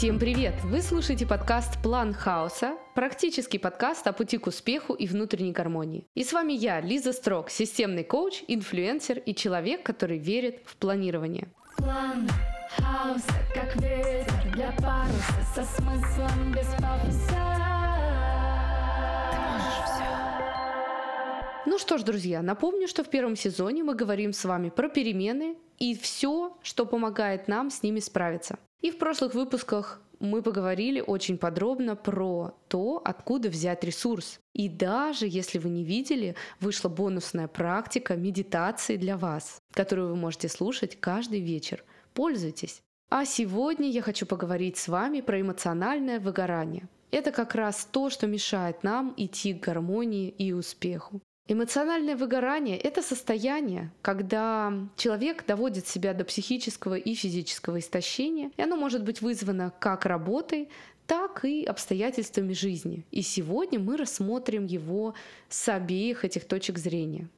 Всем привет! Вы слушаете подкаст «План хаоса», практический подкаст о пути к успеху и внутренней гармонии. И с вами я, Лиза Строк, системный коуч, инфлюенсер и человек, который верит в планирование. План хаоса, как ветер для паруса, со смыслом без пафоса. Ну что ж, друзья, напомню, что в первом сезоне мы говорим с вами про перемены и все, что помогает нам с ними справиться. И в прошлых выпусках мы поговорили очень подробно про то, откуда взять ресурс. И даже если вы не видели, вышла бонусная практика медитации для вас, которую вы можете слушать каждый вечер. Пользуйтесь. А сегодня я хочу поговорить с вами про эмоциональное выгорание. Это как раз то, что мешает нам идти к гармонии и успеху. Эмоциональное выгорание – это состояние, когда человек доводит себя до психического и физического истощения, и оно может быть вызвано как работой, так и обстоятельствами жизни. И сегодня мы рассмотрим его с обеих этих точек зрения.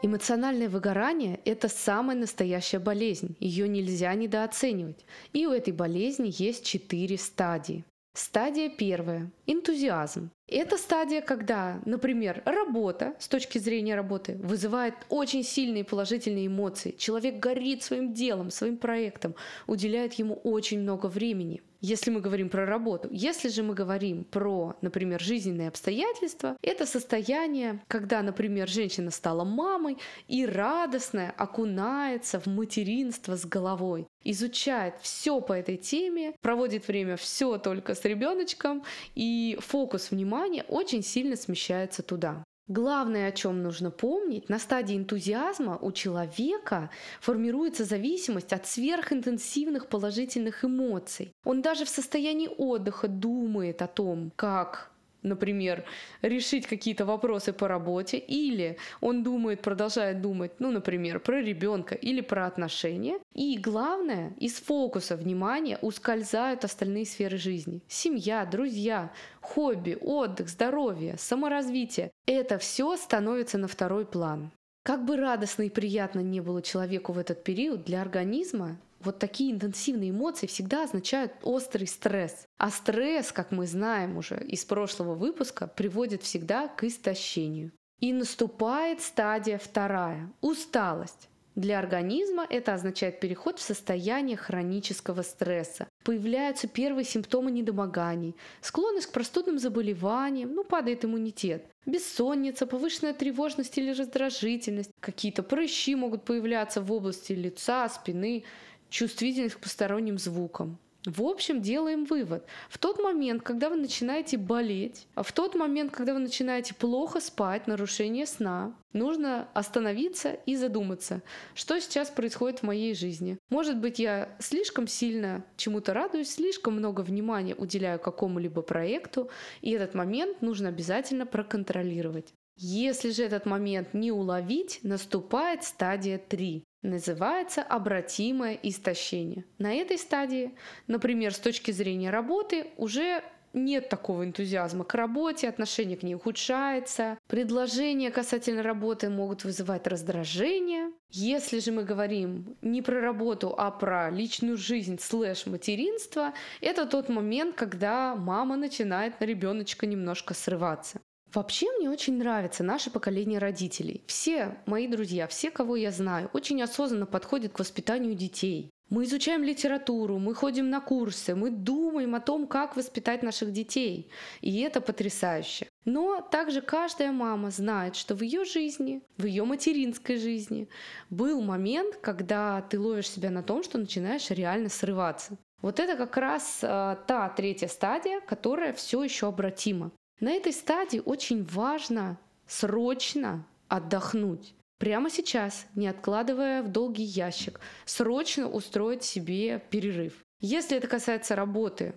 Эмоциональное выгорание – это самая настоящая болезнь. Ее нельзя недооценивать. И у этой болезни есть четыре стадии. Стадия первая – энтузиазм. Это стадия, когда, например, работа с точки зрения работы вызывает очень сильные положительные эмоции. Человек горит своим делом, своим проектом, уделяет ему очень много времени – если мы говорим про работу. Если же мы говорим про, например, жизненные обстоятельства, это состояние, когда, например, женщина стала мамой и радостная окунается в материнство с головой изучает все по этой теме, проводит время все только с ребеночком, и фокус внимания очень сильно смещается туда. Главное, о чем нужно помнить, на стадии энтузиазма у человека формируется зависимость от сверхинтенсивных положительных эмоций. Он даже в состоянии отдыха думает о том, как например, решить какие-то вопросы по работе, или он думает, продолжает думать, ну, например, про ребенка или про отношения. И главное, из фокуса внимания ускользают остальные сферы жизни. Семья, друзья, хобби, отдых, здоровье, саморазвитие. Это все становится на второй план. Как бы радостно и приятно не было человеку в этот период, для организма вот такие интенсивные эмоции всегда означают острый стресс. А стресс, как мы знаем уже из прошлого выпуска, приводит всегда к истощению. И наступает стадия вторая – усталость. Для организма это означает переход в состояние хронического стресса. Появляются первые симптомы недомоганий, склонность к простудным заболеваниям, ну, падает иммунитет, бессонница, повышенная тревожность или раздражительность, какие-то прыщи могут появляться в области лица, спины, чувствительность к посторонним звукам. В общем, делаем вывод. В тот момент, когда вы начинаете болеть, а в тот момент, когда вы начинаете плохо спать, нарушение сна, нужно остановиться и задуматься, что сейчас происходит в моей жизни. Может быть, я слишком сильно чему-то радуюсь, слишком много внимания уделяю какому-либо проекту, и этот момент нужно обязательно проконтролировать. Если же этот момент не уловить, наступает стадия 3 называется обратимое истощение. На этой стадии, например, с точки зрения работы, уже нет такого энтузиазма к работе, отношение к ней ухудшается, предложения касательно работы могут вызывать раздражение. Если же мы говорим не про работу, а про личную жизнь слэш материнство, это тот момент, когда мама начинает на ребеночка немножко срываться. Вообще мне очень нравится наше поколение родителей. Все мои друзья, все, кого я знаю, очень осознанно подходят к воспитанию детей. Мы изучаем литературу, мы ходим на курсы, мы думаем о том, как воспитать наших детей. И это потрясающе. Но также каждая мама знает, что в ее жизни, в ее материнской жизни был момент, когда ты ловишь себя на том, что начинаешь реально срываться. Вот это как раз э, та третья стадия, которая все еще обратима. На этой стадии очень важно срочно отдохнуть. Прямо сейчас, не откладывая в долгий ящик, срочно устроить себе перерыв. Если это касается работы,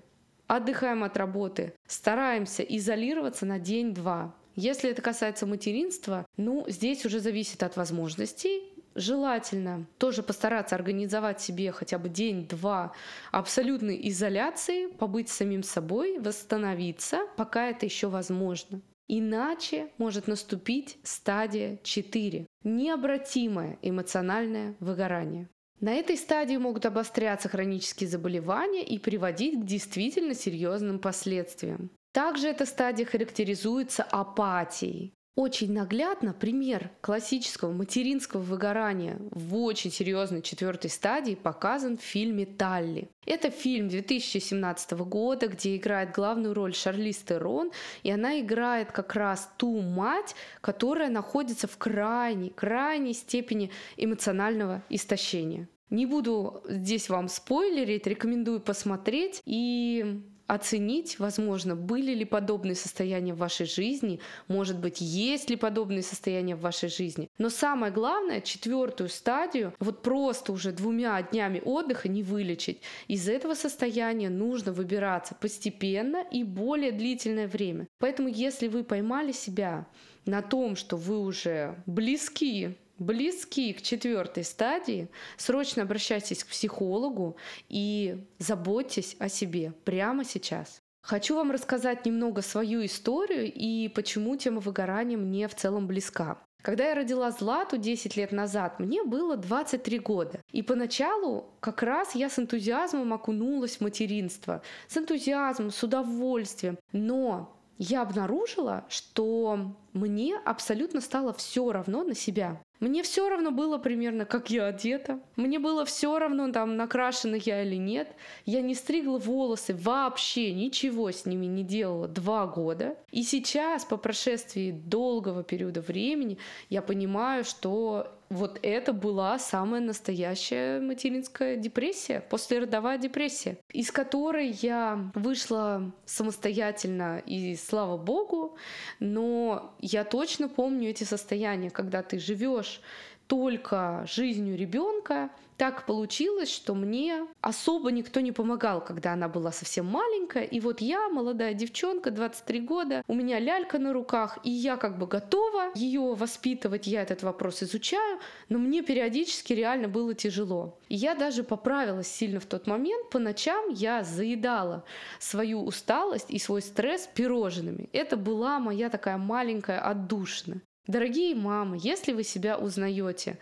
отдыхаем от работы, стараемся изолироваться на день-два. Если это касается материнства, ну, здесь уже зависит от возможностей желательно тоже постараться организовать себе хотя бы день-два абсолютной изоляции, побыть самим собой, восстановиться, пока это еще возможно. Иначе может наступить стадия 4 – необратимое эмоциональное выгорание. На этой стадии могут обостряться хронические заболевания и приводить к действительно серьезным последствиям. Также эта стадия характеризуется апатией. Очень наглядно пример классического материнского выгорания в очень серьезной четвертой стадии показан в фильме «Талли». Это фильм 2017 года, где играет главную роль Шарлиз Терон, и она играет как раз ту мать, которая находится в крайней, крайней степени эмоционального истощения. Не буду здесь вам спойлерить, рекомендую посмотреть. И оценить, возможно, были ли подобные состояния в вашей жизни, может быть, есть ли подобные состояния в вашей жизни. Но самое главное, четвертую стадию, вот просто уже двумя днями отдыха не вылечить. Из этого состояния нужно выбираться постепенно и более длительное время. Поэтому, если вы поймали себя на том, что вы уже близки близки к четвертой стадии, срочно обращайтесь к психологу и заботьтесь о себе прямо сейчас. Хочу вам рассказать немного свою историю и почему тема выгорания мне в целом близка. Когда я родила Злату 10 лет назад, мне было 23 года. И поначалу как раз я с энтузиазмом окунулась в материнство. С энтузиазмом, с удовольствием. Но я обнаружила, что мне абсолютно стало все равно на себя. Мне все равно было примерно, как я одета. Мне было все равно, там, накрашена я или нет. Я не стригла волосы вообще, ничего с ними не делала два года. И сейчас, по прошествии долгого периода времени, я понимаю, что вот это была самая настоящая материнская депрессия, послеродовая депрессия, из которой я вышла самостоятельно, и слава богу, но я точно помню эти состояния, когда ты живешь только жизнью ребенка, так получилось, что мне особо никто не помогал, когда она была совсем маленькая. И вот я, молодая девчонка, 23 года, у меня лялька на руках, и я как бы готова ее воспитывать, я этот вопрос изучаю, но мне периодически реально было тяжело. И я даже поправилась сильно в тот момент. По ночам я заедала свою усталость и свой стресс пирожными. Это была моя такая маленькая отдушина. Дорогие мамы, если вы себя узнаете,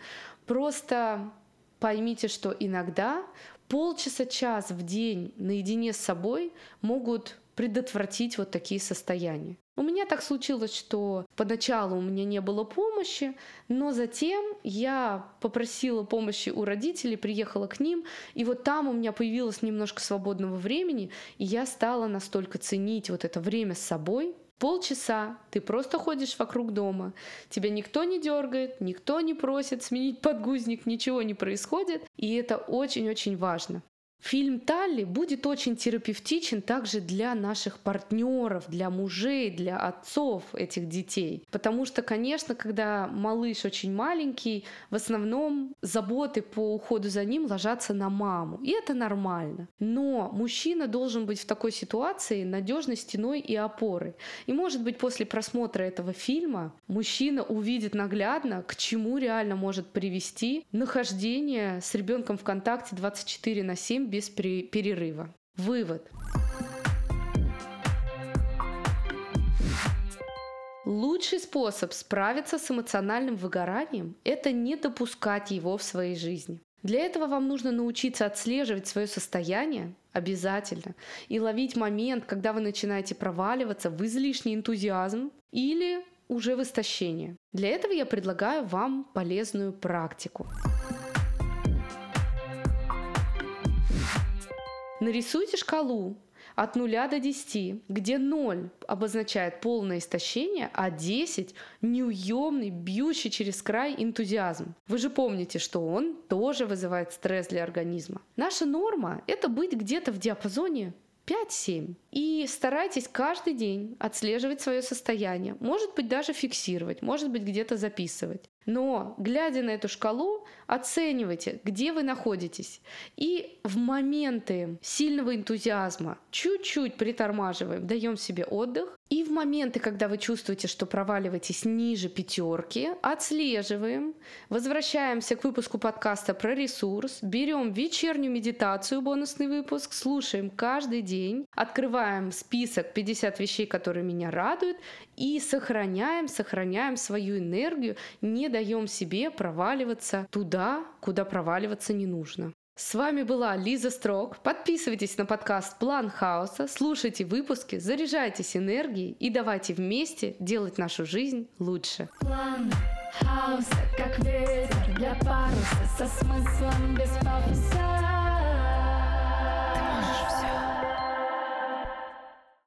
просто поймите, что иногда полчаса-час в день наедине с собой могут предотвратить вот такие состояния. У меня так случилось, что поначалу у меня не было помощи, но затем я попросила помощи у родителей, приехала к ним, и вот там у меня появилось немножко свободного времени, и я стала настолько ценить вот это время с собой, Полчаса ты просто ходишь вокруг дома, тебя никто не дергает, никто не просит сменить подгузник, ничего не происходит, и это очень-очень важно. Фильм Талли будет очень терапевтичен также для наших партнеров, для мужей, для отцов этих детей. Потому что, конечно, когда малыш очень маленький, в основном заботы по уходу за ним ложатся на маму. И это нормально. Но мужчина должен быть в такой ситуации надежной стеной и опорой. И может быть после просмотра этого фильма мужчина увидит наглядно, к чему реально может привести нахождение с ребенком в контакте 24 на 7 без перерыва. Вывод. Лучший способ справиться с эмоциональным выгоранием – это не допускать его в своей жизни. Для этого вам нужно научиться отслеживать свое состояние обязательно и ловить момент, когда вы начинаете проваливаться в излишний энтузиазм или уже в истощение. Для этого я предлагаю вам полезную практику. Нарисуйте шкалу от 0 до 10, где 0 обозначает полное истощение, а 10 – неуемный, бьющий через край энтузиазм. Вы же помните, что он тоже вызывает стресс для организма. Наша норма – это быть где-то в диапазоне 5-7. И старайтесь каждый день отслеживать свое состояние. Может быть, даже фиксировать, может быть, где-то записывать. Но, глядя на эту шкалу, оценивайте, где вы находитесь. И в моменты сильного энтузиазма чуть-чуть притормаживаем, даем себе отдых. И в моменты, когда вы чувствуете, что проваливаетесь ниже пятерки, отслеживаем, возвращаемся к выпуску подкаста про ресурс, берем вечернюю медитацию, бонусный выпуск, слушаем каждый день, открываем список 50 вещей, которые меня радуют, и сохраняем, сохраняем свою энергию, не даем себе проваливаться туда, куда проваливаться не нужно. С вами была Лиза Строк. Подписывайтесь на подкаст «План хаоса», слушайте выпуски, заряжайтесь энергией и давайте вместе делать нашу жизнь лучше. План хаоса, как ветер для паруса, со смыслом без